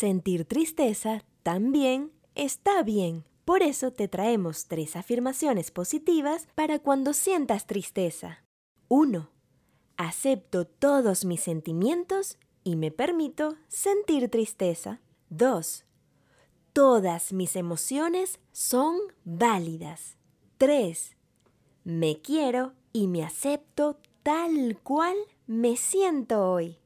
Sentir tristeza también está bien. Por eso te traemos tres afirmaciones positivas para cuando sientas tristeza. 1. Acepto todos mis sentimientos y me permito sentir tristeza. 2. Todas mis emociones son válidas. 3. Me quiero y me acepto tal cual me siento hoy.